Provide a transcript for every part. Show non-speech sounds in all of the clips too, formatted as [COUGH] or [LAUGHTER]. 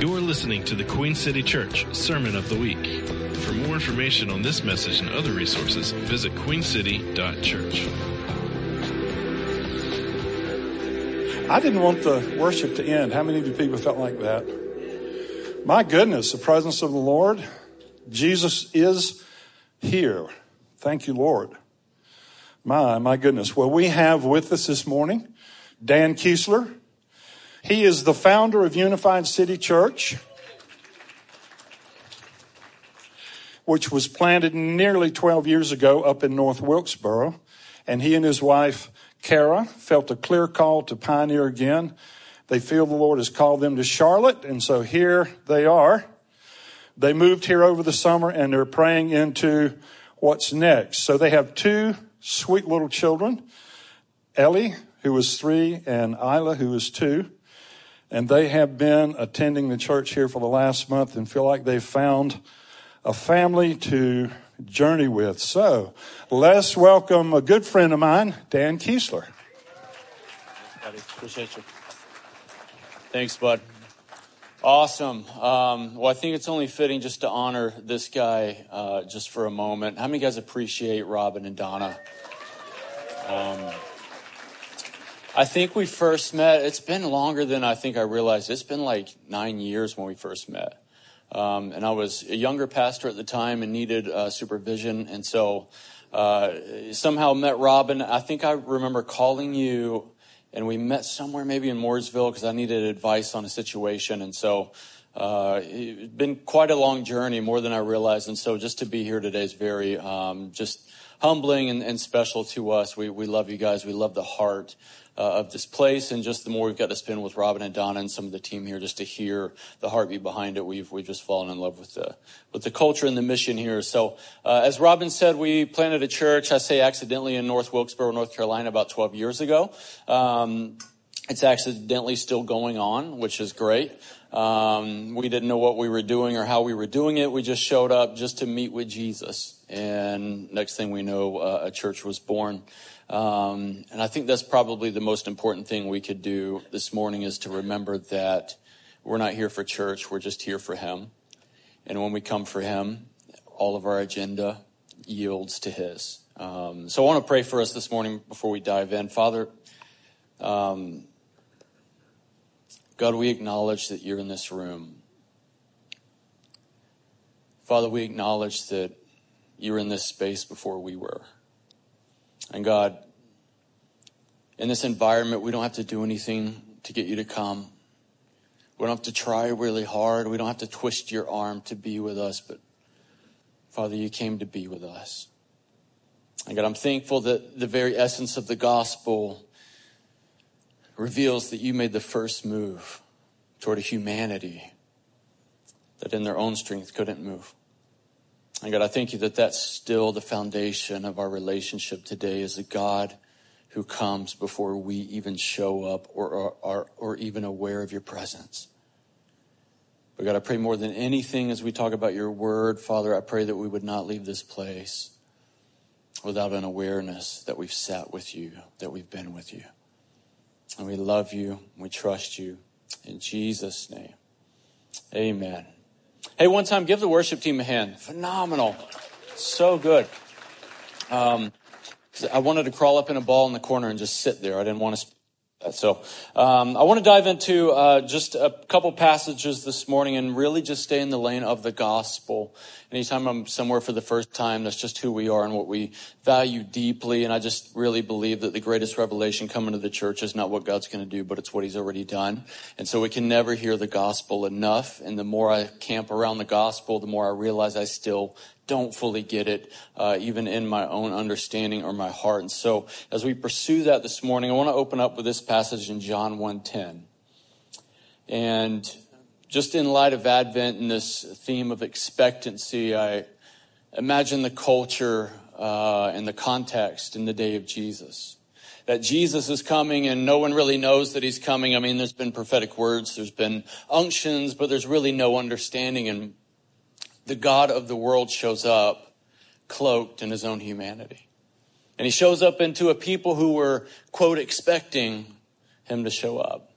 You're listening to the Queen City Church Sermon of the Week. For more information on this message and other resources, visit queencity.church. I didn't want the worship to end. How many of you people felt like that? My goodness, the presence of the Lord. Jesus is here. Thank you, Lord. My, my goodness. Well, we have with us this morning Dan Keistler. He is the founder of Unified City Church, which was planted nearly 12 years ago up in North Wilkesboro. And he and his wife, Kara, felt a clear call to pioneer again. They feel the Lord has called them to Charlotte, and so here they are. They moved here over the summer and they're praying into what's next. So they have two sweet little children, Ellie, who is three, and Isla, who is two. And they have been attending the church here for the last month and feel like they've found a family to journey with. So let's welcome a good friend of mine, Dan Keistler. Buddy, appreciate you. Thanks, bud. Awesome. Um, well, I think it's only fitting just to honor this guy uh, just for a moment. How many guys appreciate Robin and Donna? Um, I think we first met, it's been longer than I think I realized. It's been like nine years when we first met. Um, and I was a younger pastor at the time and needed uh, supervision. And so uh, somehow met Robin. I think I remember calling you, and we met somewhere maybe in Mooresville because I needed advice on a situation. And so uh, it's been quite a long journey, more than I realized. And so just to be here today is very um, just humbling and, and, special to us. We, we love you guys. We love the heart uh, of this place, and just the more we've got to spend with Robin and Donna and some of the team here, just to hear the heartbeat behind it, we've we've just fallen in love with the with the culture and the mission here. So, uh, as Robin said, we planted a church. I say accidentally in North Wilkesboro, North Carolina, about 12 years ago. Um, it's accidentally still going on, which is great. Um, we didn't know what we were doing or how we were doing it. We just showed up just to meet with Jesus. And next thing we know, uh, a church was born. Um, and I think that's probably the most important thing we could do this morning is to remember that we're not here for church, we're just here for Him. And when we come for Him, all of our agenda yields to His. Um, so I want to pray for us this morning before we dive in. Father, um, God, we acknowledge that you're in this room. Father, we acknowledge that you were in this space before we were. And God, in this environment, we don't have to do anything to get you to come. We don't have to try really hard. We don't have to twist your arm to be with us. But Father, you came to be with us. And God, I'm thankful that the very essence of the gospel reveals that you made the first move toward a humanity that in their own strength couldn't move. And God, I thank you that that's still the foundation of our relationship today as a God who comes before we even show up or are or, even aware of your presence. But God, I pray more than anything as we talk about your word, Father, I pray that we would not leave this place without an awareness that we've sat with you, that we've been with you. And we love you, we trust you. In Jesus' name, amen. Hey, one time, give the worship team a hand. Phenomenal. So good. Um, I wanted to crawl up in a ball in the corner and just sit there. I didn't want to. So um, I want to dive into uh, just a couple passages this morning and really just stay in the lane of the gospel. Anytime I'm somewhere for the first time, that's just who we are and what we value deeply. And I just really believe that the greatest revelation coming to the church is not what God's going to do, but it's what He's already done. And so we can never hear the gospel enough. And the more I camp around the gospel, the more I realize I still don't fully get it, uh, even in my own understanding or my heart. And so, as we pursue that this morning, I want to open up with this passage in John 1:10. And just in light of Advent and this theme of expectancy, I imagine the culture uh, and the context in the day of Jesus. That Jesus is coming and no one really knows that he's coming. I mean, there's been prophetic words, there's been unctions, but there's really no understanding. And the God of the world shows up cloaked in his own humanity. And he shows up into a people who were, quote, expecting him to show up.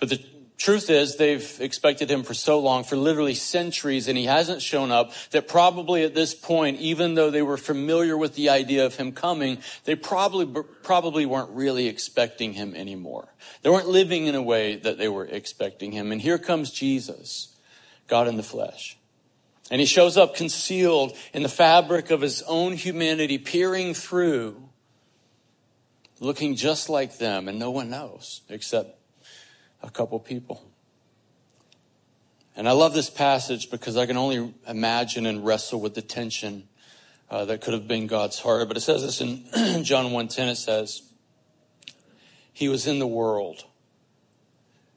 But the Truth is, they've expected him for so long, for literally centuries, and he hasn't shown up that probably at this point, even though they were familiar with the idea of him coming, they probably, probably weren't really expecting him anymore. They weren't living in a way that they were expecting him. And here comes Jesus, God in the flesh. And he shows up concealed in the fabric of his own humanity, peering through, looking just like them, and no one knows except a couple people. And I love this passage because I can only imagine and wrestle with the tension uh, that could have been God's heart. But it says this in [CLEARS THROAT] John 1.10, it says, He was in the world.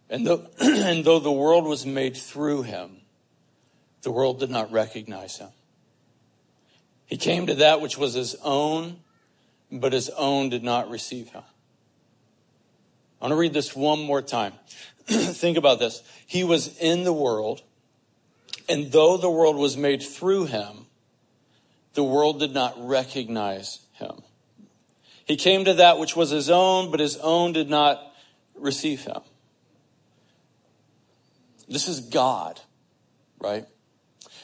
And though, [CLEARS THROAT] and though the world was made through him, the world did not recognize him. He came to that which was his own, but his own did not receive him. I want to read this one more time. [CLEARS THROAT] Think about this. He was in the world, and though the world was made through him, the world did not recognize him. He came to that which was his own, but his own did not receive him. This is God, right?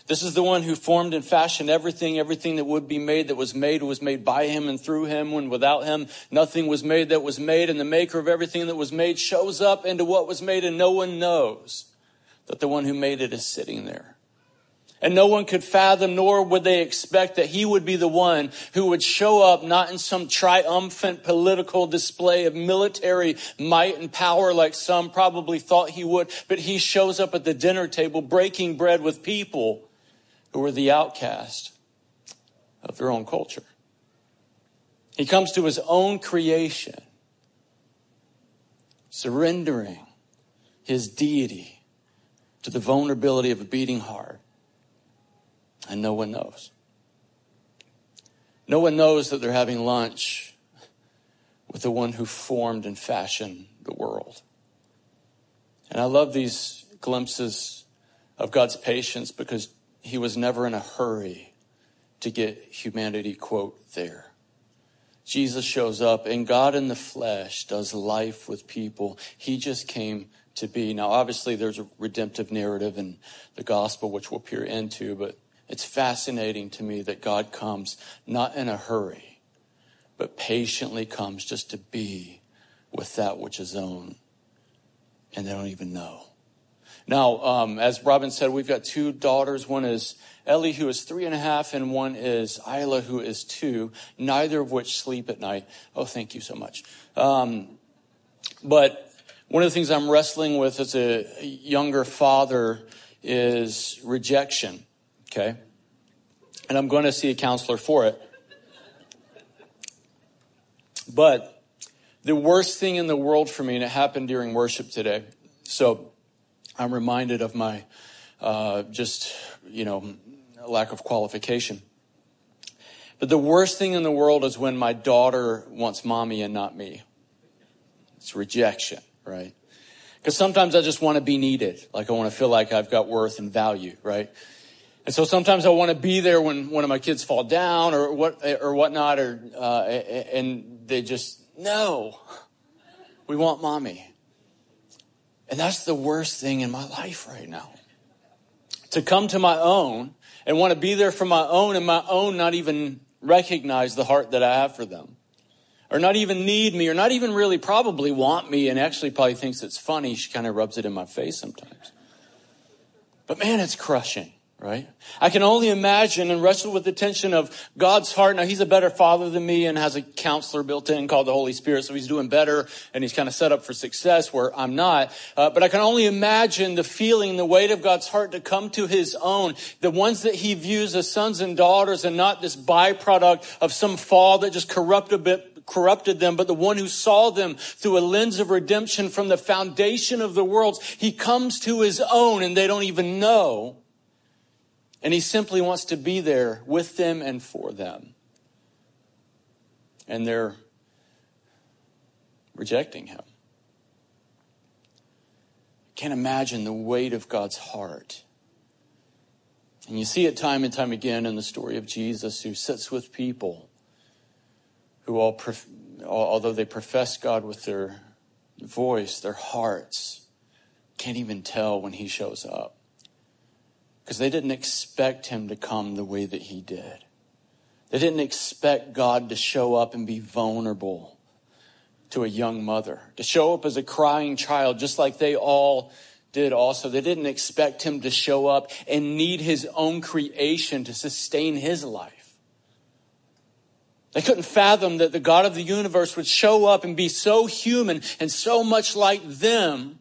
This is the one who formed and fashioned everything, everything that would be made, that was made, was made by him and through him, when without him nothing was made that was made. And the maker of everything that was made shows up into what was made, and no one knows that the one who made it is sitting there. And no one could fathom, nor would they expect that he would be the one who would show up not in some triumphant political display of military might and power like some probably thought he would, but he shows up at the dinner table breaking bread with people who were the outcast of their own culture. He comes to his own creation, surrendering his deity to the vulnerability of a beating heart. And no one knows. No one knows that they're having lunch with the one who formed and fashioned the world. And I love these glimpses of God's patience because he was never in a hurry to get humanity, quote, there. Jesus shows up and God in the flesh does life with people. He just came to be. Now, obviously, there's a redemptive narrative in the gospel, which we'll peer into, but it's fascinating to me that God comes not in a hurry, but patiently comes just to be with that which is own. And they don't even know. Now, um, as Robin said, we've got two daughters. One is Ellie, who is three and a half, and one is Isla, who is two, neither of which sleep at night. Oh, thank you so much. Um, but one of the things I'm wrestling with as a younger father is rejection, okay? And I'm going to see a counselor for it. But the worst thing in the world for me, and it happened during worship today. So I'm reminded of my uh, just, you know, lack of qualification. But the worst thing in the world is when my daughter wants mommy and not me. It's rejection, right? Because sometimes I just want to be needed. Like I want to feel like I've got worth and value, right? And so sometimes I want to be there when one of my kids fall down or what or whatnot, or uh, and they just no, we want mommy. And that's the worst thing in my life right now. To come to my own and want to be there for my own and my own not even recognize the heart that I have for them. Or not even need me, or not even really probably want me, and actually probably thinks it's funny. She kind of rubs it in my face sometimes. But man, it's crushing right? I can only imagine and wrestle with the tension of God's heart. Now, he's a better father than me and has a counselor built in called the Holy Spirit, so he's doing better and he's kind of set up for success where I'm not. Uh, but I can only imagine the feeling, the weight of God's heart to come to his own, the ones that he views as sons and daughters and not this byproduct of some fall that just a bit corrupted them, but the one who saw them through a lens of redemption from the foundation of the worlds, he comes to his own and they don't even know and he simply wants to be there with them and for them. And they're rejecting him. Can't imagine the weight of God's heart. And you see it time and time again in the story of Jesus who sits with people who all, although they profess God with their voice, their hearts can't even tell when he shows up. Because they didn't expect him to come the way that he did. They didn't expect God to show up and be vulnerable to a young mother, to show up as a crying child, just like they all did also. They didn't expect him to show up and need his own creation to sustain his life. They couldn't fathom that the God of the universe would show up and be so human and so much like them.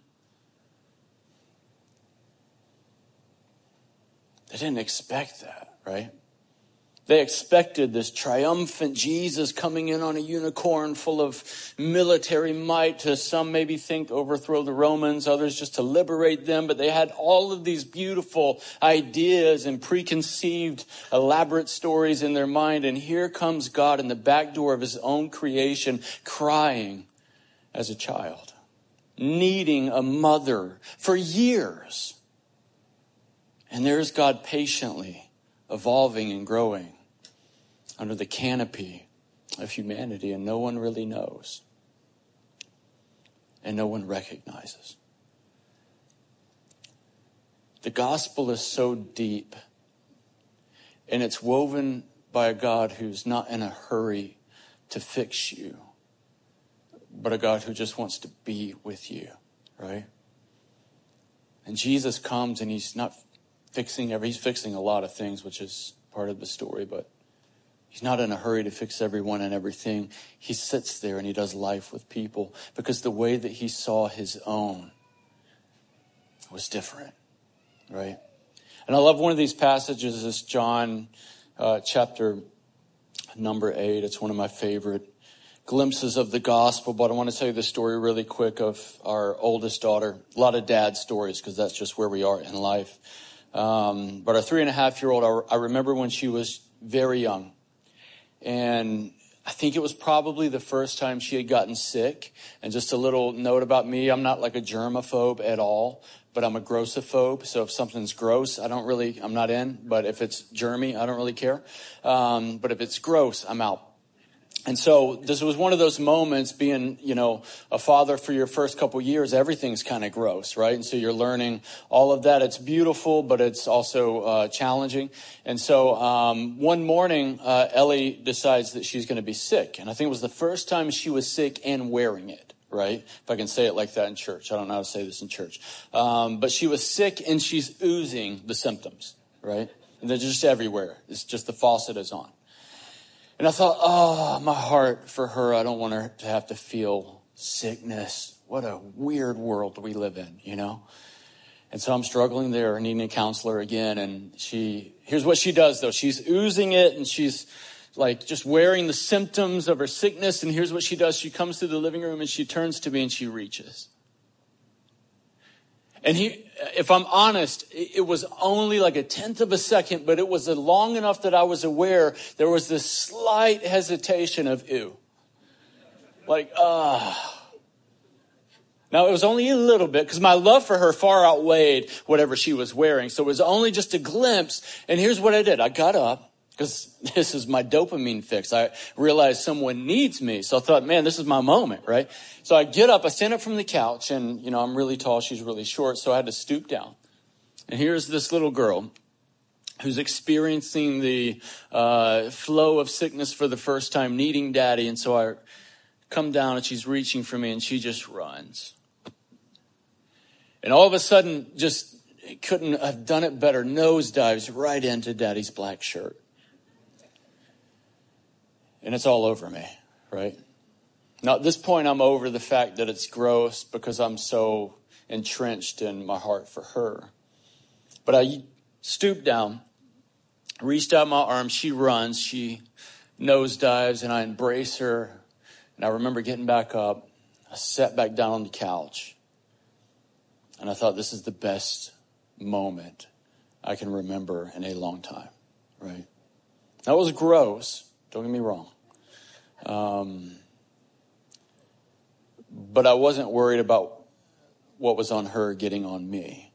They didn't expect that, right? They expected this triumphant Jesus coming in on a unicorn full of military might to some maybe think overthrow the Romans, others just to liberate them. But they had all of these beautiful ideas and preconceived elaborate stories in their mind. And here comes God in the back door of his own creation crying as a child, needing a mother for years. And there's God patiently evolving and growing under the canopy of humanity, and no one really knows. And no one recognizes. The gospel is so deep, and it's woven by a God who's not in a hurry to fix you, but a God who just wants to be with you, right? And Jesus comes and he's not fixing every, he's fixing a lot of things, which is part of the story, but He's not in a hurry to fix everyone and everything. He sits there and he does life with people because the way that he saw his own was different, right? And I love one of these passages is John uh, chapter number eight. It's one of my favorite glimpses of the gospel, but I want to tell you the story really quick of our oldest daughter. A lot of dad stories because that's just where we are in life. Um, but our three and a half year old, I remember when she was very young. And I think it was probably the first time she had gotten sick. And just a little note about me I'm not like a germaphobe at all, but I'm a grossophobe. So if something's gross, I don't really, I'm not in. But if it's germy, I don't really care. Um, but if it's gross, I'm out. And so this was one of those moments being, you know, a father for your first couple years, everything's kind of gross, right? And so you're learning all of that. It's beautiful, but it's also uh, challenging. And so um, one morning, uh, Ellie decides that she's going to be sick. And I think it was the first time she was sick and wearing it right? If I can say it like that in church. I don't know how to say this in church. Um, but she was sick and she's oozing the symptoms, right? And they're just everywhere. It's just the faucet is on. And I thought, oh, my heart for her, I don't want her to have to feel sickness. What a weird world we live in, you know? And so I'm struggling there, needing a counselor again. And she, here's what she does though. She's oozing it and she's like just wearing the symptoms of her sickness. And here's what she does. She comes to the living room and she turns to me and she reaches. And he, if I'm honest, it was only like a tenth of a second, but it was long enough that I was aware there was this slight hesitation of ew. Like, ah. Uh. Now, it was only a little bit because my love for her far outweighed whatever she was wearing. So it was only just a glimpse. And here's what I did I got up because [LAUGHS] this is my dopamine fix. I realized someone needs me. So I thought, man, this is my moment, right? So I get up, I stand up from the couch, and, you know, I'm really tall, she's really short, so I had to stoop down. And here's this little girl who's experiencing the uh, flow of sickness for the first time, needing daddy. And so I come down, and she's reaching for me, and she just runs. And all of a sudden, just couldn't have done it better, nose dives right into daddy's black shirt and it's all over me, right? Now, at this point, I'm over the fact that it's gross because I'm so entrenched in my heart for her. But I stoop down, reached out my arm. She runs, she nosedives, and I embrace her. And I remember getting back up. I sat back down on the couch. And I thought, this is the best moment I can remember in a long time, right? That was gross. Don't get me wrong. Um, but I wasn't worried about what was on her getting on me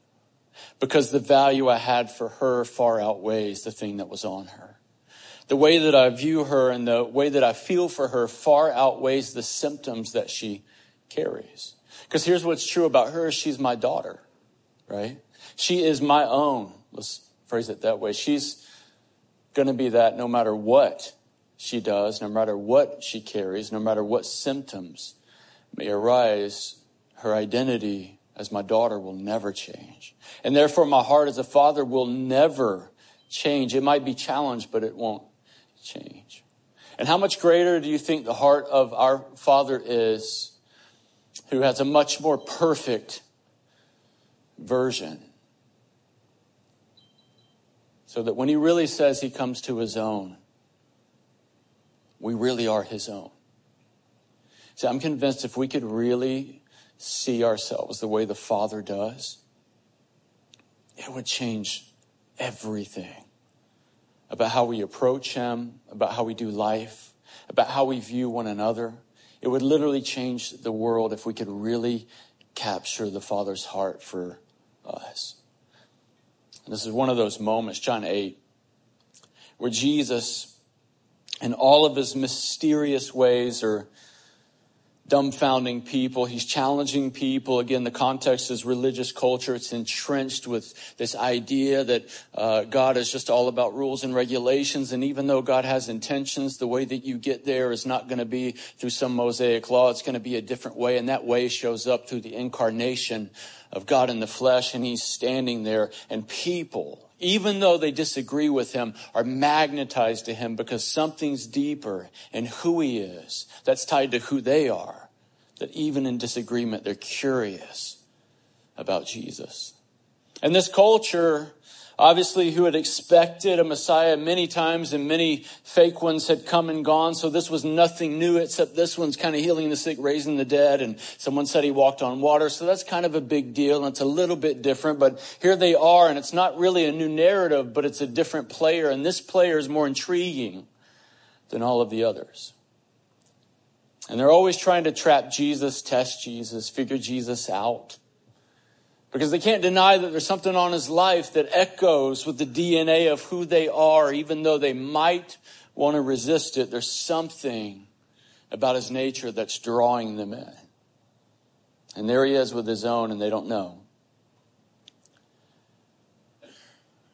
because the value I had for her far outweighs the thing that was on her. The way that I view her and the way that I feel for her far outweighs the symptoms that she carries. Because here's what's true about her she's my daughter, right? She is my own. Let's phrase it that way. She's going to be that no matter what she does, no matter what she carries, no matter what symptoms may arise, her identity as my daughter will never change. And therefore, my heart as a father will never change. It might be challenged, but it won't change. And how much greater do you think the heart of our Father is who has a much more perfect version? So that when he really says he comes to his own, we really are his own. See, I'm convinced if we could really see ourselves the way the Father does, it would change everything about how we approach Him, about how we do life, about how we view one another. It would literally change the world if we could really capture the Father's heart for us. And this is one of those moments, John 8, where Jesus, in all of his mysterious ways, or dumbfounding people. He's challenging people. Again, the context is religious culture. It's entrenched with this idea that uh, God is just all about rules and regulations. And even though God has intentions, the way that you get there is not going to be through some Mosaic law. It's going to be a different way. And that way shows up through the incarnation of God in the flesh. And he's standing there and people, even though they disagree with him, are magnetized to him because something's deeper in who he is that's tied to who they are that even in disagreement, they're curious about Jesus. And this culture, obviously, who had expected a Messiah many times and many fake ones had come and gone. So this was nothing new, except this one's kind of healing the sick, raising the dead. And someone said he walked on water. So that's kind of a big deal. And it's a little bit different, but here they are. And it's not really a new narrative, but it's a different player. And this player is more intriguing than all of the others. And they're always trying to trap Jesus, test Jesus, figure Jesus out. Because they can't deny that there's something on his life that echoes with the DNA of who they are, even though they might want to resist it. There's something about his nature that's drawing them in. And there he is with his own, and they don't know.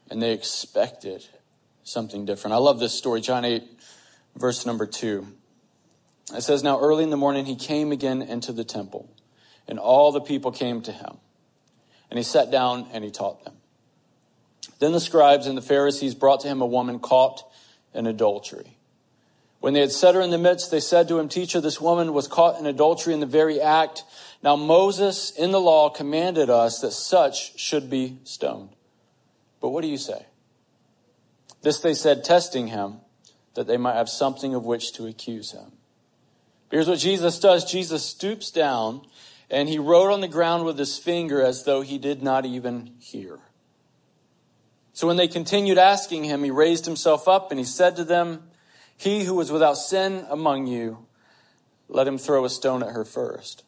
And they expected something different. I love this story, John 8, verse number 2. It says, Now early in the morning he came again into the temple, and all the people came to him. And he sat down and he taught them. Then the scribes and the Pharisees brought to him a woman caught in adultery. When they had set her in the midst, they said to him, Teacher, this woman was caught in adultery in the very act. Now Moses in the law commanded us that such should be stoned. But what do you say? This they said, testing him, that they might have something of which to accuse him. Here's what Jesus does Jesus stoops down and he wrote on the ground with his finger as though he did not even hear. So when they continued asking him, he raised himself up and he said to them, He who was without sin among you, let him throw a stone at her first.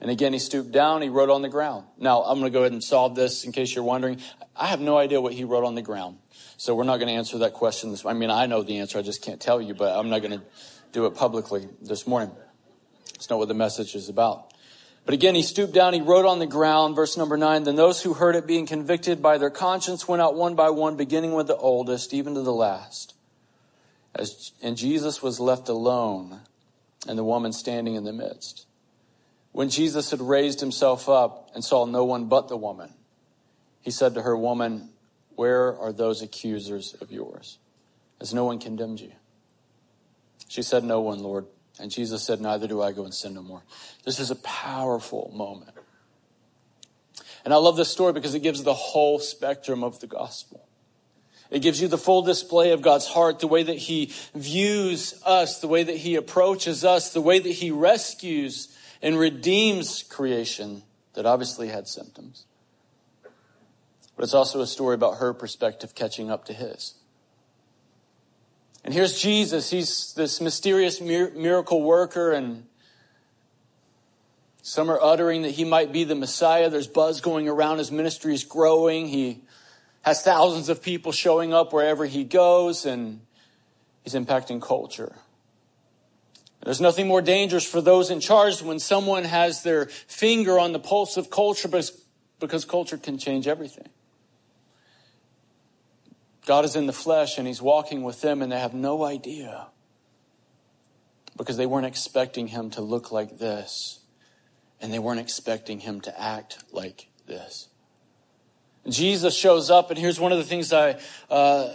And again, he stooped down, he wrote on the ground. Now, I'm going to go ahead and solve this in case you're wondering. I have no idea what he wrote on the ground. So we're not going to answer that question. I mean, I know the answer, I just can't tell you, but I'm not going to do it publicly this morning. It's not what the message is about. But again, he stooped down, he wrote on the ground, verse number nine, then those who heard it being convicted by their conscience went out one by one, beginning with the oldest, even to the last. As, and Jesus was left alone, and the woman standing in the midst. When Jesus had raised himself up and saw no one but the woman, he said to her, Woman, where are those accusers of yours? Has no one condemned you? She said, No one, Lord. And Jesus said, Neither do I go and sin no more. This is a powerful moment. And I love this story because it gives the whole spectrum of the gospel. It gives you the full display of God's heart, the way that He views us, the way that He approaches us, the way that He rescues and redeems creation that obviously had symptoms. But it's also a story about her perspective catching up to His. And here's Jesus. He's this mysterious miracle worker, and some are uttering that he might be the Messiah. There's buzz going around. His ministry is growing. He has thousands of people showing up wherever he goes, and he's impacting culture. There's nothing more dangerous for those in charge when someone has their finger on the pulse of culture, because culture can change everything. God is in the flesh and he's walking with them and they have no idea because they weren't expecting him to look like this and they weren't expecting him to act like this. Jesus shows up and here's one of the things I uh,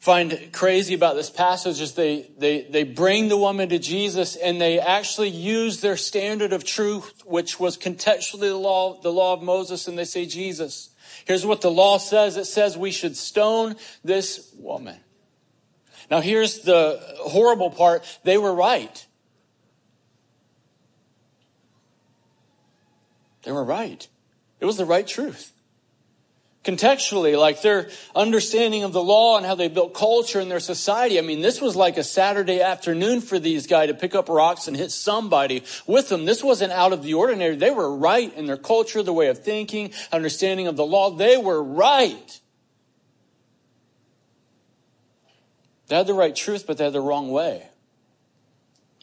find crazy about this passage is they, they, they bring the woman to Jesus and they actually use their standard of truth, which was contextually the law, the law of Moses, and they say, Jesus, here's what the law says. It says we should stone this woman. Now here's the horrible part. They were right. They were right. It was the right truth contextually, like their understanding of the law and how they built culture in their society. I mean, this was like a Saturday afternoon for these guys to pick up rocks and hit somebody with them. This wasn't out of the ordinary. They were right in their culture, their way of thinking, understanding of the law. They were right. They had the right truth, but they had the wrong way.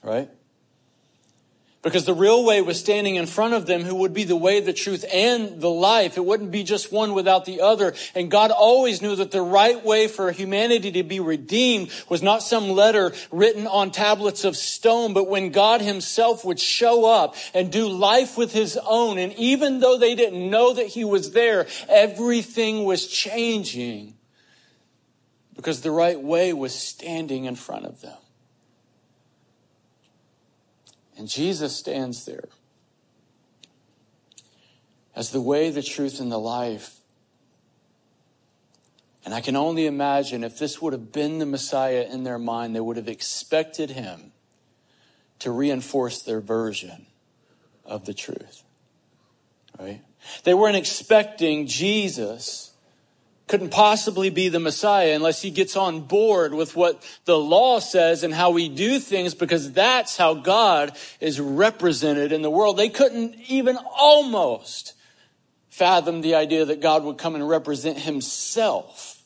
Right? Because the real way was standing in front of them, who would be the way, the truth, and the life. It wouldn't be just one without the other. And God always knew that the right way for humanity to be redeemed was not some letter written on tablets of stone, but when God himself would show up and do life with his own. And even though they didn't know that he was there, everything was changing because the right way was standing in front of them. And Jesus stands there as the way, the truth, and the life. And I can only imagine if this would have been the Messiah in their mind, they would have expected him to reinforce their version of the truth. Right? They weren't expecting Jesus couldn't possibly be the Messiah unless he gets on board with what the law says and how we do things because that's how God is represented in the world. They couldn't even almost fathom the idea that God would come and represent himself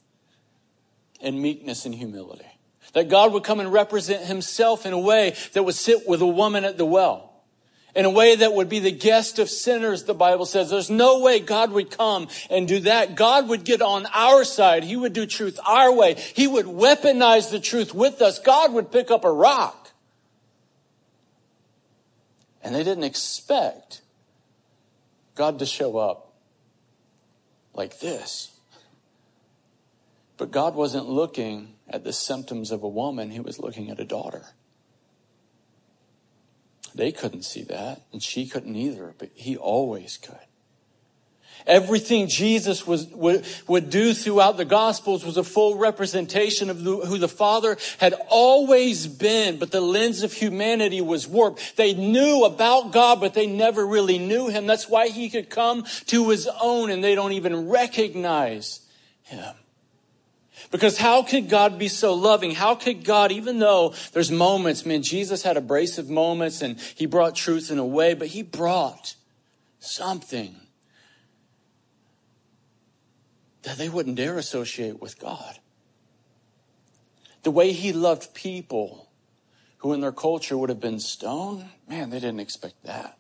in meekness and humility. That God would come and represent himself in a way that would sit with a woman at the well in a way that would be the guest of sinners, the Bible says. There's no way God would come and do that. God would get on our side. He would do truth our way. He would weaponize the truth with us. God would pick up a rock. And they didn't expect God to show up like this. But God wasn't looking at the symptoms of a woman, He was looking at a daughter. They couldn't see that, and she couldn't either, but he always could. Everything Jesus was, would, would do throughout the Gospels was a full representation of the, who the Father had always been, but the lens of humanity was warped. They knew about God, but they never really knew Him. That's why He could come to His own and they don't even recognize Him. Because how could God be so loving? How could God, even though there's moments, man, Jesus had abrasive moments and he brought truth in a way, but he brought something that they wouldn't dare associate with God. The way he loved people who in their culture would have been stoned, man, they didn't expect that.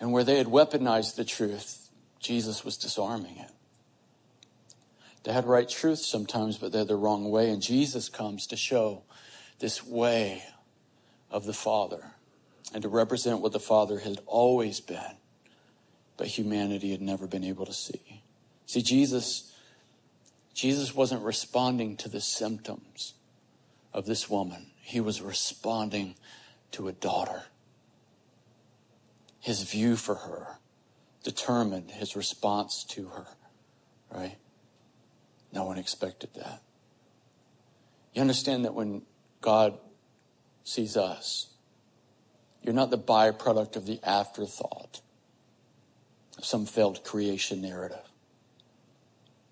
And where they had weaponized the truth, Jesus was disarming it. They had right truth sometimes, but they're the wrong way. And Jesus comes to show this way of the Father and to represent what the Father had always been, but humanity had never been able to see. See, Jesus, Jesus wasn't responding to the symptoms of this woman. He was responding to a daughter. His view for her determined his response to her, right? No one expected that. You understand that when God sees us, you're not the byproduct of the afterthought of some failed creation narrative.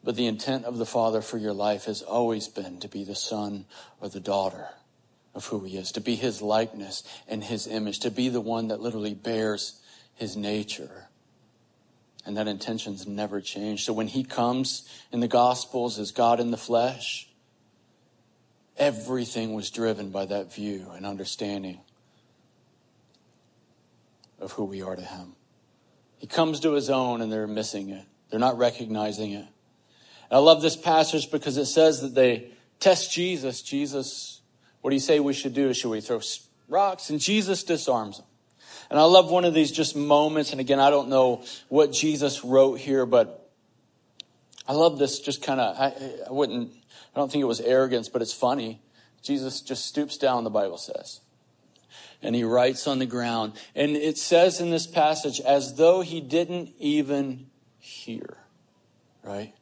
But the intent of the Father for your life has always been to be the son or the daughter of who he is, to be his likeness and his image, to be the one that literally bears his nature. And that intention's never changed. So when he comes in the Gospels as God in the flesh, everything was driven by that view and understanding of who we are to Him. He comes to His own and they're missing it, they're not recognizing it. And I love this passage because it says that they test Jesus. Jesus, what do you say we should do? Should we throw rocks? And Jesus disarms them. And I love one of these just moments. And again, I don't know what Jesus wrote here, but I love this just kind of, I, I wouldn't, I don't think it was arrogance, but it's funny. Jesus just stoops down, the Bible says. And he writes on the ground. And it says in this passage, as though he didn't even hear. Right?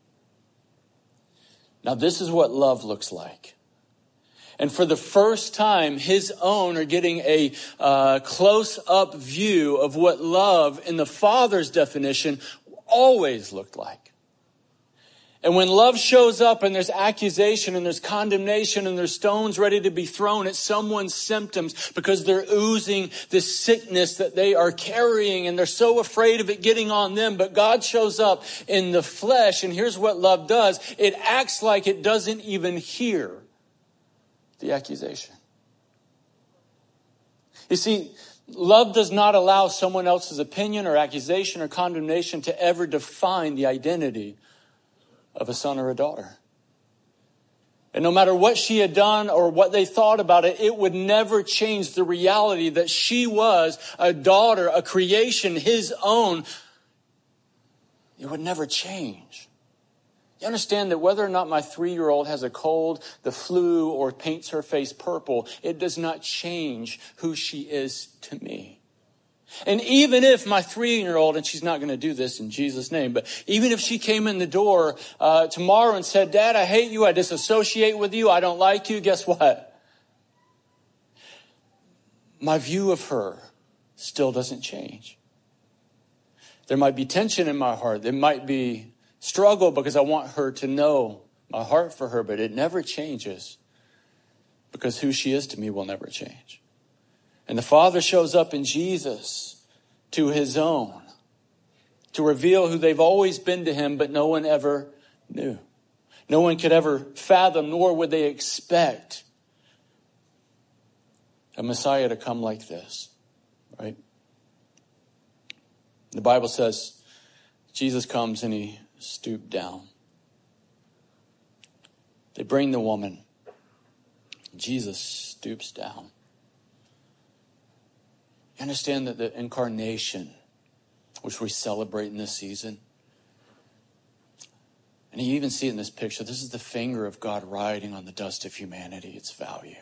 Now, this is what love looks like. And for the first time, his own are getting a uh, close up view of what love, in the Father's definition, always looked like. And when love shows up and there's accusation and there's condemnation and there's stones ready to be thrown at someone's symptoms because they're oozing this sickness that they are carrying and they're so afraid of it getting on them, but God shows up in the flesh and here's what love does. It acts like it doesn't even hear the accusation. You see, love does not allow someone else's opinion or accusation or condemnation to ever define the identity of a son or a daughter. And no matter what she had done or what they thought about it, it would never change the reality that she was a daughter, a creation, his own. It would never change. You understand that whether or not my three year old has a cold, the flu, or paints her face purple, it does not change who she is to me. And even if my three year old, and she's not going to do this in Jesus' name, but even if she came in the door uh, tomorrow and said, Dad, I hate you, I disassociate with you, I don't like you, guess what? My view of her still doesn't change. There might be tension in my heart. There might be struggle because I want her to know my heart for her, but it never changes because who she is to me will never change. And the Father shows up in Jesus to his own to reveal who they've always been to him, but no one ever knew. No one could ever fathom, nor would they expect a Messiah to come like this, right? The Bible says Jesus comes and he stooped down. They bring the woman. Jesus stoops down. You understand that the incarnation, which we celebrate in this season, and you even see it in this picture, this is the finger of God riding on the dust of humanity, its value.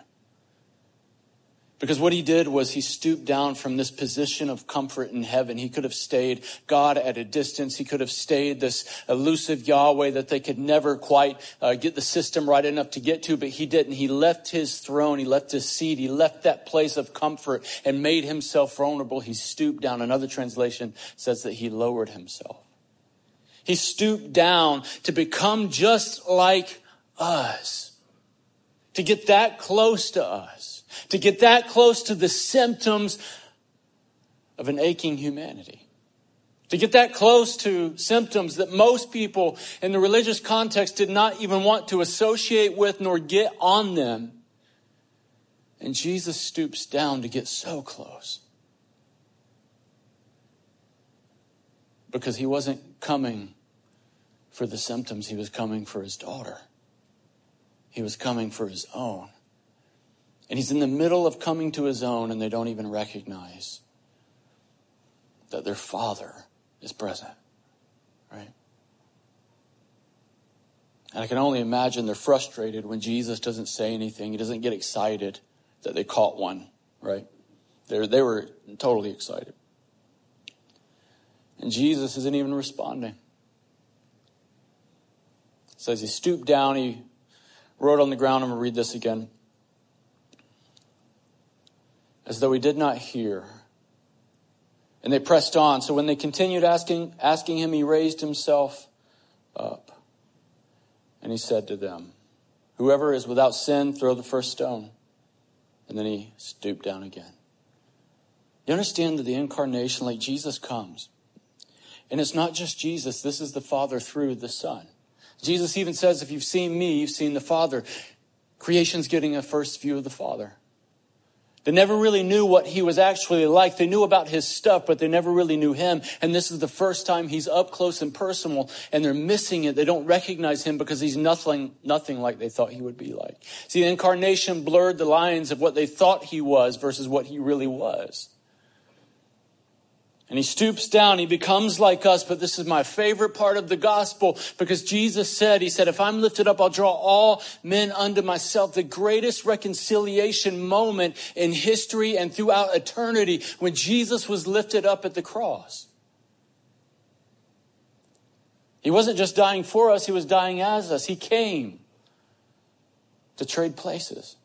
Because what he did was he stooped down from this position of comfort in heaven. He could have stayed God at a distance. He could have stayed this elusive Yahweh that they could never quite uh, get the system right enough to get to, but he didn't. He left his throne. He left his seat. He left that place of comfort and made himself vulnerable. He stooped down. Another translation says that he lowered himself. He stooped down to become just like us, to get that close to us to get that close to the symptoms of an aching humanity. To get that close to symptoms that most people in the religious context did not even want to associate with nor get on them. And Jesus stoops down to get so close. Because he wasn't coming for the symptoms, he was coming for his daughter. He was coming for his own. And he's in the middle of coming to his own, and they don't even recognize that their father is present. Right? And I can only imagine they're frustrated when Jesus doesn't say anything. He doesn't get excited that they caught one, right? They're, they were totally excited. And Jesus isn't even responding. It says he stooped down, he wrote on the ground. I'm going to read this again as though he did not hear. And they pressed on. So when they continued asking, asking him, he raised himself up. And he said to them, Whoever is without sin, throw the first stone. And then he stooped down again. You understand that the incarnation, like Jesus comes. And it's not just Jesus, this is the Father through the Son. Jesus even says, If you've seen me, you've seen the Father. Creation's getting a first view of the Father. They never really knew what he was actually like. They knew about his stuff, but they never really knew him. And this is the first time he's up close and personal, and they're missing it. They don't recognize him because he's nothing, nothing like they thought he would be like. See, the incarnation blurred the lines of what they thought he was versus what he really was. And he stoops down, he becomes like us, but this is my favorite part of the gospel because Jesus said, He said, if I'm lifted up, I'll draw all men unto myself. The greatest reconciliation moment in history and throughout eternity when Jesus was lifted up at the cross. He wasn't just dying for us, He was dying as us. He came to trade places.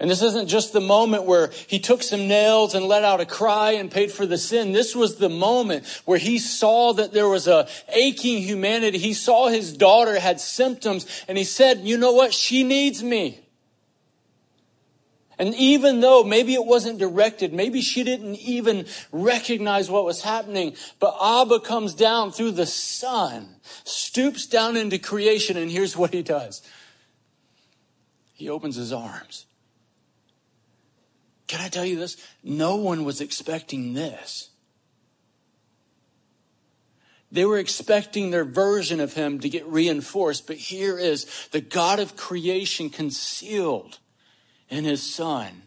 And this isn't just the moment where he took some nails and let out a cry and paid for the sin. This was the moment where he saw that there was a aching humanity. He saw his daughter had symptoms and he said, you know what? She needs me. And even though maybe it wasn't directed, maybe she didn't even recognize what was happening, but Abba comes down through the son, stoops down into creation, and here's what he does. He opens his arms can I tell you this? No one was expecting this. They were expecting their version of him to get reinforced, but here is the God of creation concealed in his son,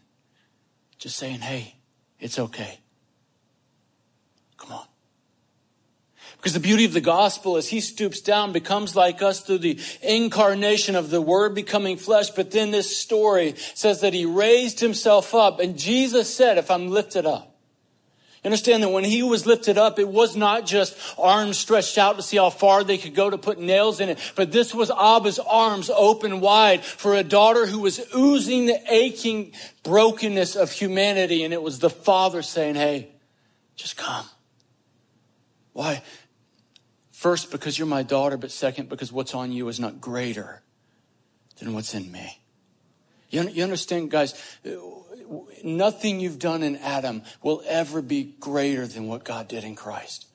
just saying, hey, it's okay. Come on. Because the beauty of the gospel is he stoops down, becomes like us through the incarnation of the word becoming flesh. But then this story says that he raised himself up. And Jesus said, if I'm lifted up, understand that when he was lifted up, it was not just arms stretched out to see how far they could go to put nails in it, but this was Abba's arms open wide for a daughter who was oozing the aching brokenness of humanity. And it was the father saying, Hey, just come. Why? First, because you're my daughter, but second, because what's on you is not greater than what's in me. You, you understand, guys? Nothing you've done in Adam will ever be greater than what God did in Christ.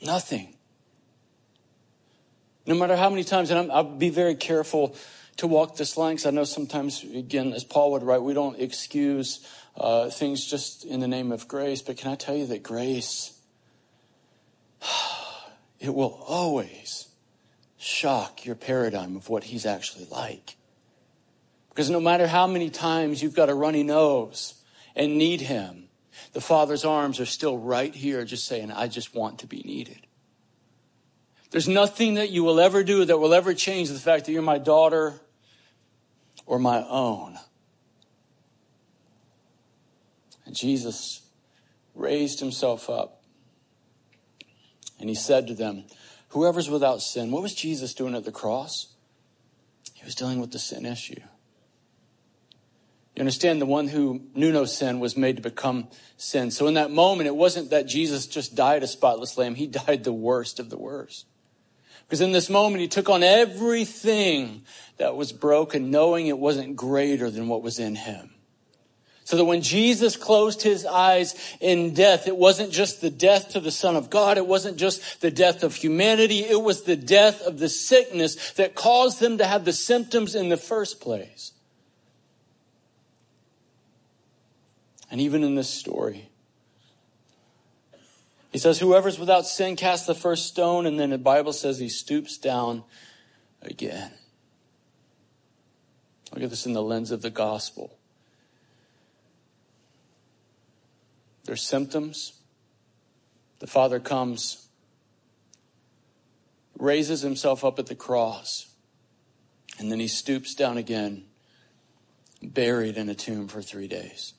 Nothing. No matter how many times, and i will be very careful to walk this line because I know sometimes, again, as Paul would write, we don't excuse uh, things just in the name of grace. But can I tell you that grace, [SIGHS] it will always shock your paradigm of what he's actually like. Because no matter how many times you've got a runny nose and need him, the Father's arms are still right here, just saying, I just want to be needed. There's nothing that you will ever do that will ever change the fact that you're my daughter or my own. And Jesus raised himself up and he said to them, Whoever's without sin, what was Jesus doing at the cross? He was dealing with the sin issue. You understand the one who knew no sin was made to become sin. So in that moment, it wasn't that Jesus just died a spotless lamb. He [LAUGHS] died the worst of the worst. Because in this moment, he took on everything that was broken, knowing it wasn't greater than what was in him. So that when Jesus closed his eyes in death, it wasn't just the death to the Son of God. It wasn't just the death of humanity. It was the death of the sickness that caused them to have the symptoms in the first place. And even in this story, he says, Whoever's without sin, cast the first stone. And then the Bible says he stoops down again. Look at this in the lens of the gospel. There's symptoms. The Father comes, raises himself up at the cross, and then he stoops down again, buried in a tomb for three days.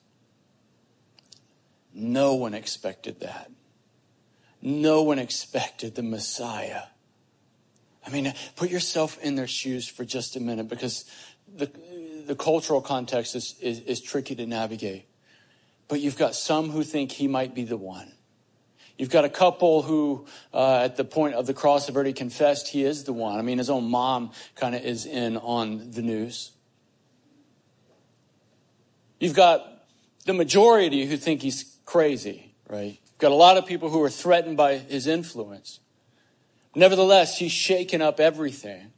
No one expected that. No one expected the Messiah. I mean, put yourself in their shoes for just a minute because the, the cultural context is, is, is tricky to navigate. But you've got some who think he might be the one. You've got a couple who, uh, at the point of the cross, have already confessed he is the one. I mean, his own mom kind of is in on the news. You've got the majority who think he's crazy, right? You've got a lot of people who are threatened by his influence. Nevertheless, he's shaken up everything.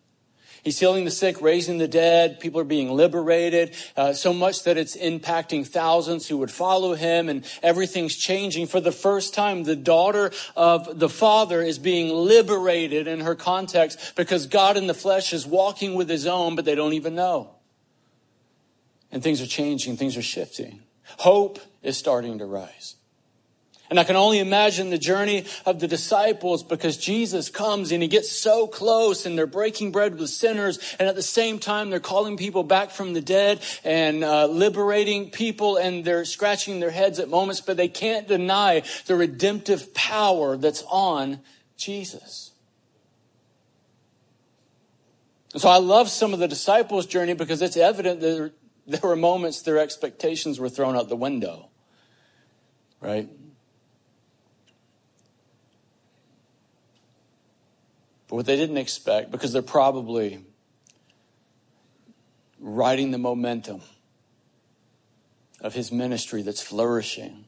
He's healing the sick, raising the dead. People are being liberated, uh, so much that it's impacting thousands who would follow him, and everything's changing. For the first time, the daughter of the Father is being liberated in her context because God in the flesh is walking with his own, but they don't even know. And things are changing, things are shifting. Hope is starting to rise. And I can only imagine the journey of the disciples because Jesus comes and he gets so close and they're breaking bread with sinners. And at the same time, they're calling people back from the dead and uh, liberating people and they're scratching their heads at moments, but they can't deny the redemptive power that's on Jesus. And so I love some of the disciples' journey because it's evident that there were moments their expectations were thrown out the window, right? But what they didn't expect, because they're probably riding the momentum of his ministry that's flourishing.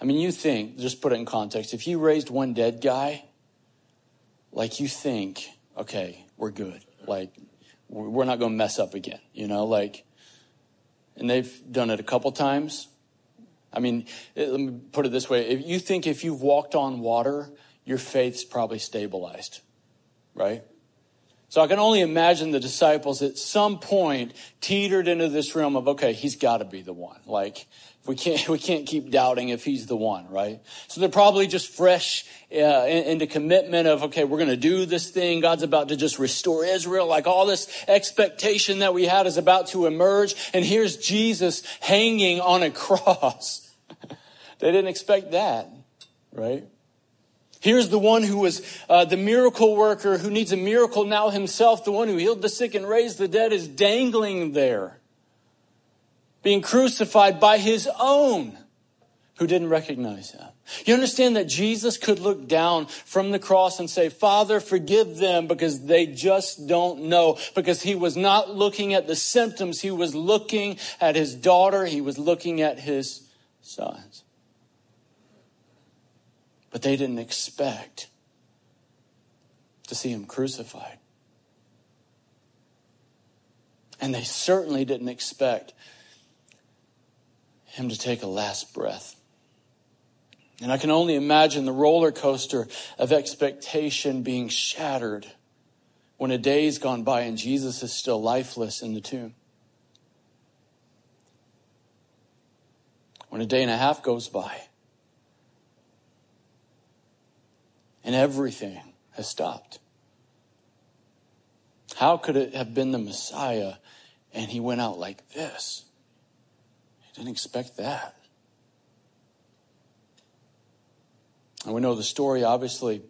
I mean, you think, just put it in context, if you raised one dead guy, like you think, okay, we're good. Like, we're not going to mess up again, you know, like, and they've done it a couple times. I mean, let me put it this way. If you think if you've walked on water, your faith's probably stabilized right? So I can only imagine the disciples at some point teetered into this realm of, okay, he's got to be the one. Like, we can't, [LAUGHS] we can't keep doubting if he's the one, right? So they're probably just fresh uh, into commitment of, okay, we're going to do this thing. God's about to just restore Israel. Like all this expectation that we had is about to emerge. And here's Jesus hanging on a [LAUGHS] cross. they didn't expect that, right? Here's the one who was uh, the miracle worker who needs a miracle now himself, the one who healed the sick and raised the dead, is dangling there, being crucified by his own who didn't recognize him. You understand that Jesus could look down from the cross and say, Father, forgive them because they just don't know. Because he was not looking at the symptoms. He was looking at his daughter. He was looking at his sons but they didn't expect to see him crucified. And they certainly didn't expect him to take a last breath. And I can only imagine the roller coaster of expectation being shattered when a day's gone by and Jesus is still lifeless in the tomb. When a day and a half goes by and everything has stopped. How could it have been the Messiah and he went out like this? He didn't expect that. And we know the story obviously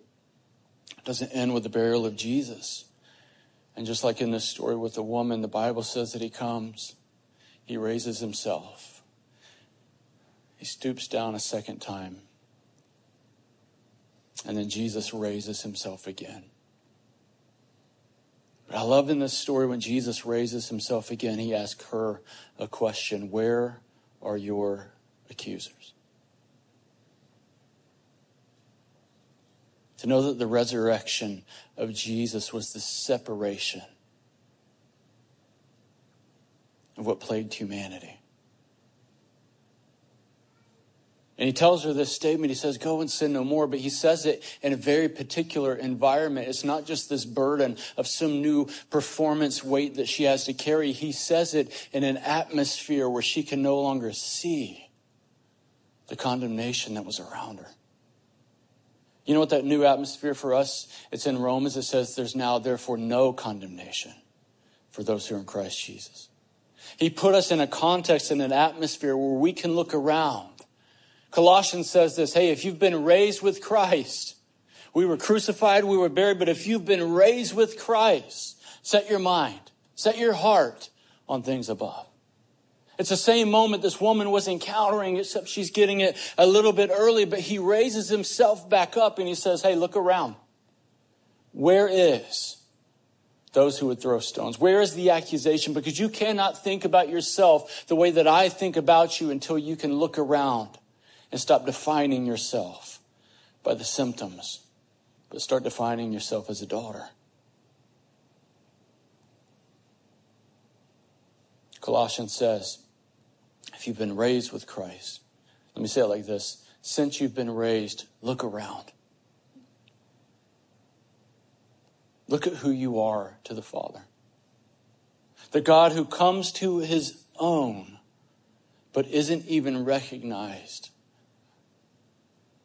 doesn't end with the burial of Jesus. And just like in this story with the woman, the Bible says that he comes, he raises himself, he stoops down a second time and then Jesus raises himself again. But I love in this story when Jesus raises himself again, he asks her a question Where are your accusers? To know that the resurrection of Jesus was the separation of what plagued humanity. And he tells her this statement. He says, Go and sin no more. But he says it in a very particular environment. It's not just this burden of some new performance weight that she has to carry. He says it in an atmosphere where she can no longer see the condemnation that was around her. You know what that new atmosphere for us? It's in Romans. It says, There's now, therefore, no condemnation for those who are in Christ Jesus. He put us in a context, in an atmosphere where we can look around Colossians says this hey, if you've been raised with Christ, we were crucified, we were buried, but if you've been raised with Christ, set your mind, set your heart on things above. It's the same moment this woman was encountering, except she's getting it a little bit early, but he raises himself back up and he says, Hey, look around. Where is those who would throw stones? Where is the accusation? Because you cannot think about yourself the way that I think about you until you can look around and stop defining yourself by the symptoms, but start defining yourself as a daughter. Colossians says, if you've been raised with Christ, let me say it like this since you've been raised, look around. Look at who you are to the Father. The God who comes to his own, but isn't even recognized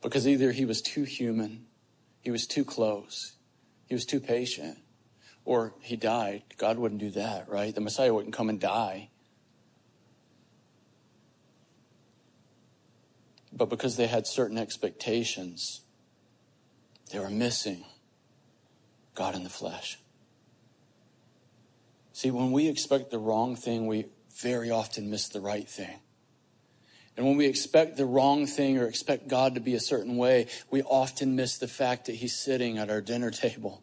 because either he was too human, he was too close, he was too patient, or he died. God wouldn't do that, right? The Messiah wouldn't come and die. But because they had certain expectations, they were missing God in the flesh. See, when we expect the wrong thing, we very often miss the right thing. And when we expect the wrong thing or expect God to be a certain way, we often miss the fact that He's sitting at our dinner table.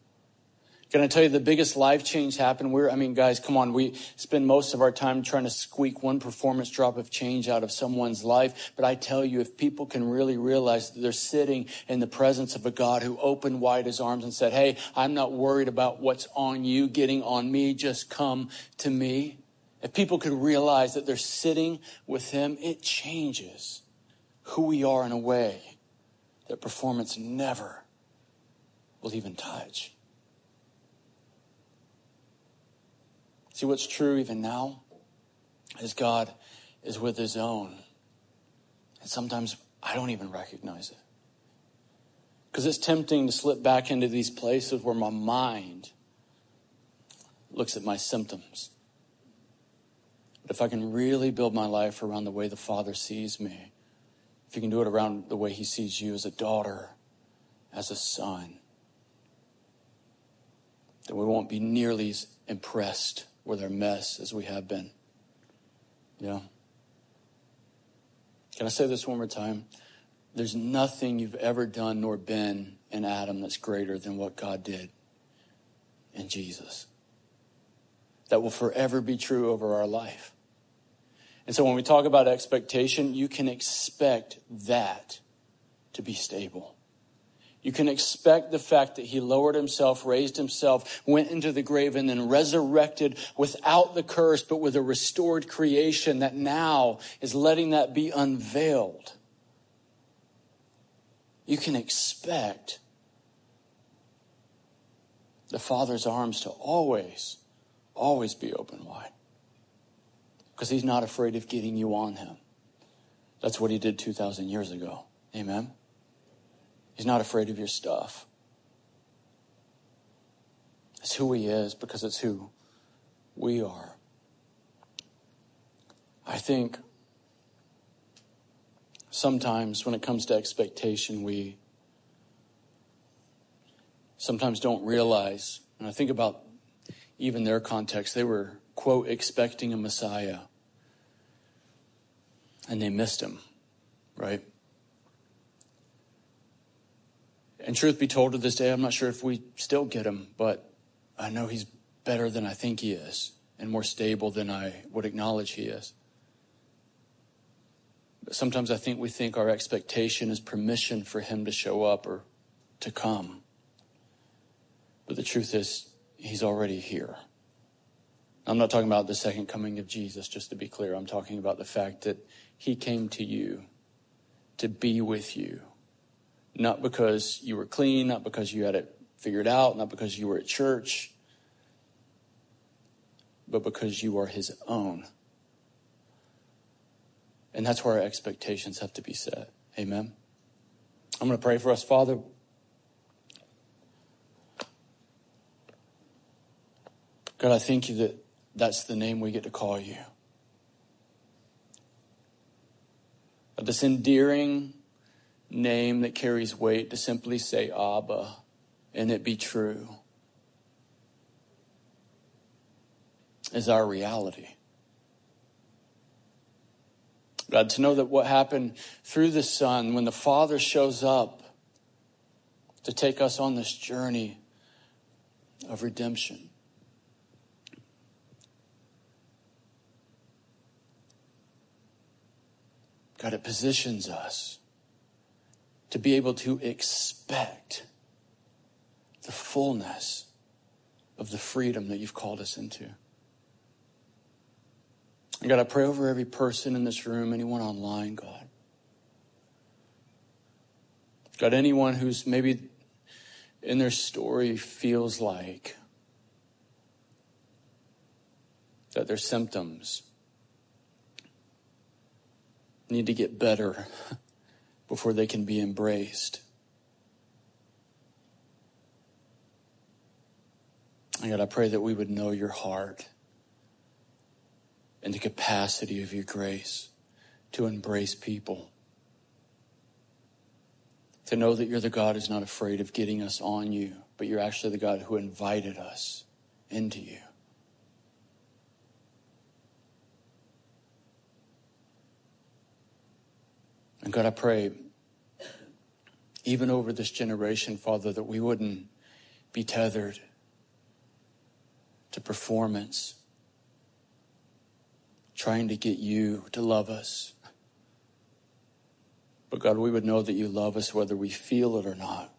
Can I tell you the biggest life change happened? We're, I mean, guys, come on. We spend most of our time trying to squeak one performance drop of change out of someone's life. But I tell you, if people can really realize that they're sitting in the presence of a God who opened wide his arms and said, Hey, I'm not worried about what's on you getting on me. Just come to me. If people could realize that they're sitting with Him, it changes who we are in a way that performance never will even touch. See, what's true even now is God is with His own. And sometimes I don't even recognize it. Because it's tempting to slip back into these places where my mind looks at my symptoms but if I can really build my life around the way the Father sees me, if you can do it around the way He sees you as a daughter, as a son, then we won't be nearly as impressed with our mess as we have been. Yeah. Can I say this one more time? There's nothing you've ever done nor been in Adam that's greater than what God did in Jesus. That will forever be true over our life. And so when we talk about expectation, you can expect that to be stable. You can expect the fact that he lowered himself, raised himself, went into the grave, and then resurrected without the curse, but with a restored creation that now is letting that be unveiled. You can expect the Father's arms to always, always be open wide because he's not afraid of getting you on him. That's what he did 2,000 years ago. Amen? He's not afraid of your stuff. It's who he is because it's who we are. I think sometimes when it comes to expectation, we sometimes don't realize, and I think about even their context, they were quote, expecting a Messiah. And they missed him, right? And truth be told, to this day, I'm not sure if we still get him, but I know he's better than I think he is and more stable than I would acknowledge he is. But sometimes I think we think our expectation is permission for him to show up or to come. But the truth is, he's already here. I'm not talking about the second coming of Jesus, just to be clear. I'm talking about the fact that he came to you to be with you. Not because you were clean, not because you had it figured out, not because you were at church, but because you are his own. And that's where our expectations have to be set. Amen. I'm going to pray for us, Father. God, I thank you that that's the name we get to call you. This endearing name that carries weight to simply say Abba and it be true is our reality. God, to know that what happened through the Son, when the Father shows up to take us on this journey of redemption, God, it positions us to be able to expect the fullness of the freedom that you've called us into. And God, I pray over every person in this room, anyone online, God. God, anyone who's maybe in their story feels like that their symptoms need to get better [LAUGHS] before they can be embraced. And God, I pray that we would know your heart and the capacity of your grace to embrace people. To know that you're the God who's not afraid of getting us on you, but you're actually the God who invited us into you. And God, I pray, even over this generation, Father, that we wouldn't be tethered to performance, trying to get you to love us. But God, we would know that you love us whether we feel it or not.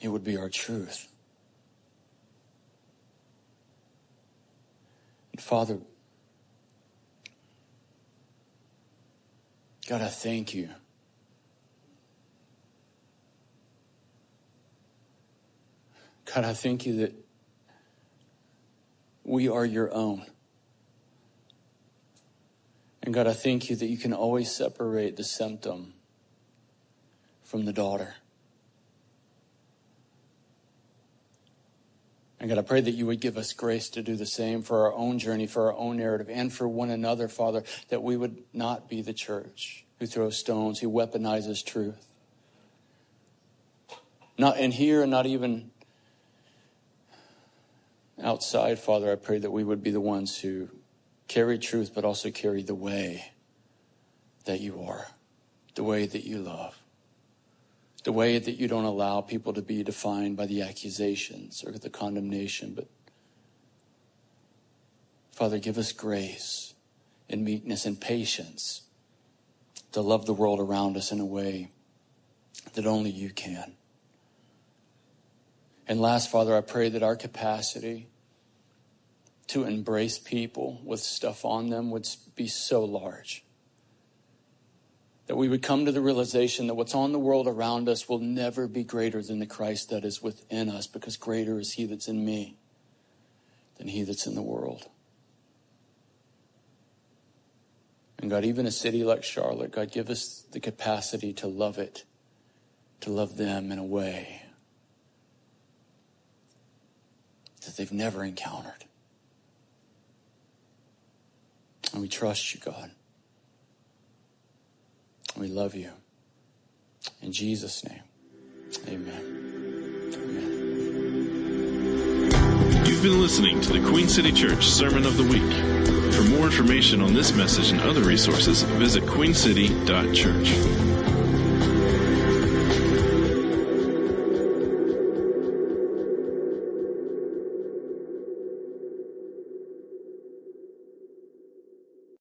It would be our truth. And Father, God, I thank you. God, I thank you that we are your own. And God, I thank you that you can always separate the symptom from the daughter. And God, I pray that you would give us grace to do the same for our own journey, for our own narrative, and for one another, Father, that we would not be the church who throws stones, who weaponizes truth. Not in here and not even outside, Father, I pray that we would be the ones who carry truth, but also carry the way that you are, the way that you love, the way that you don't allow people to be defined by the accusations or the condemnation. But Father, give us grace and meekness and patience to love the world around us in a way that only you can. And last, Father, I pray that our capacity to embrace people with stuff on them would be so large. That we would come to the realization that what's on the world around us will never be greater than the Christ that is within us, because greater is He that's in me than He that's in the world. And God, even a city like Charlotte, God, give us the capacity to love it, to love them in a way that they've never encountered. And we trust you, God. We love you. In Jesus' name, amen. Amen. You've been listening to the Queen City Church Sermon of the Week. For more information on this message and other resources, visit queencity.church.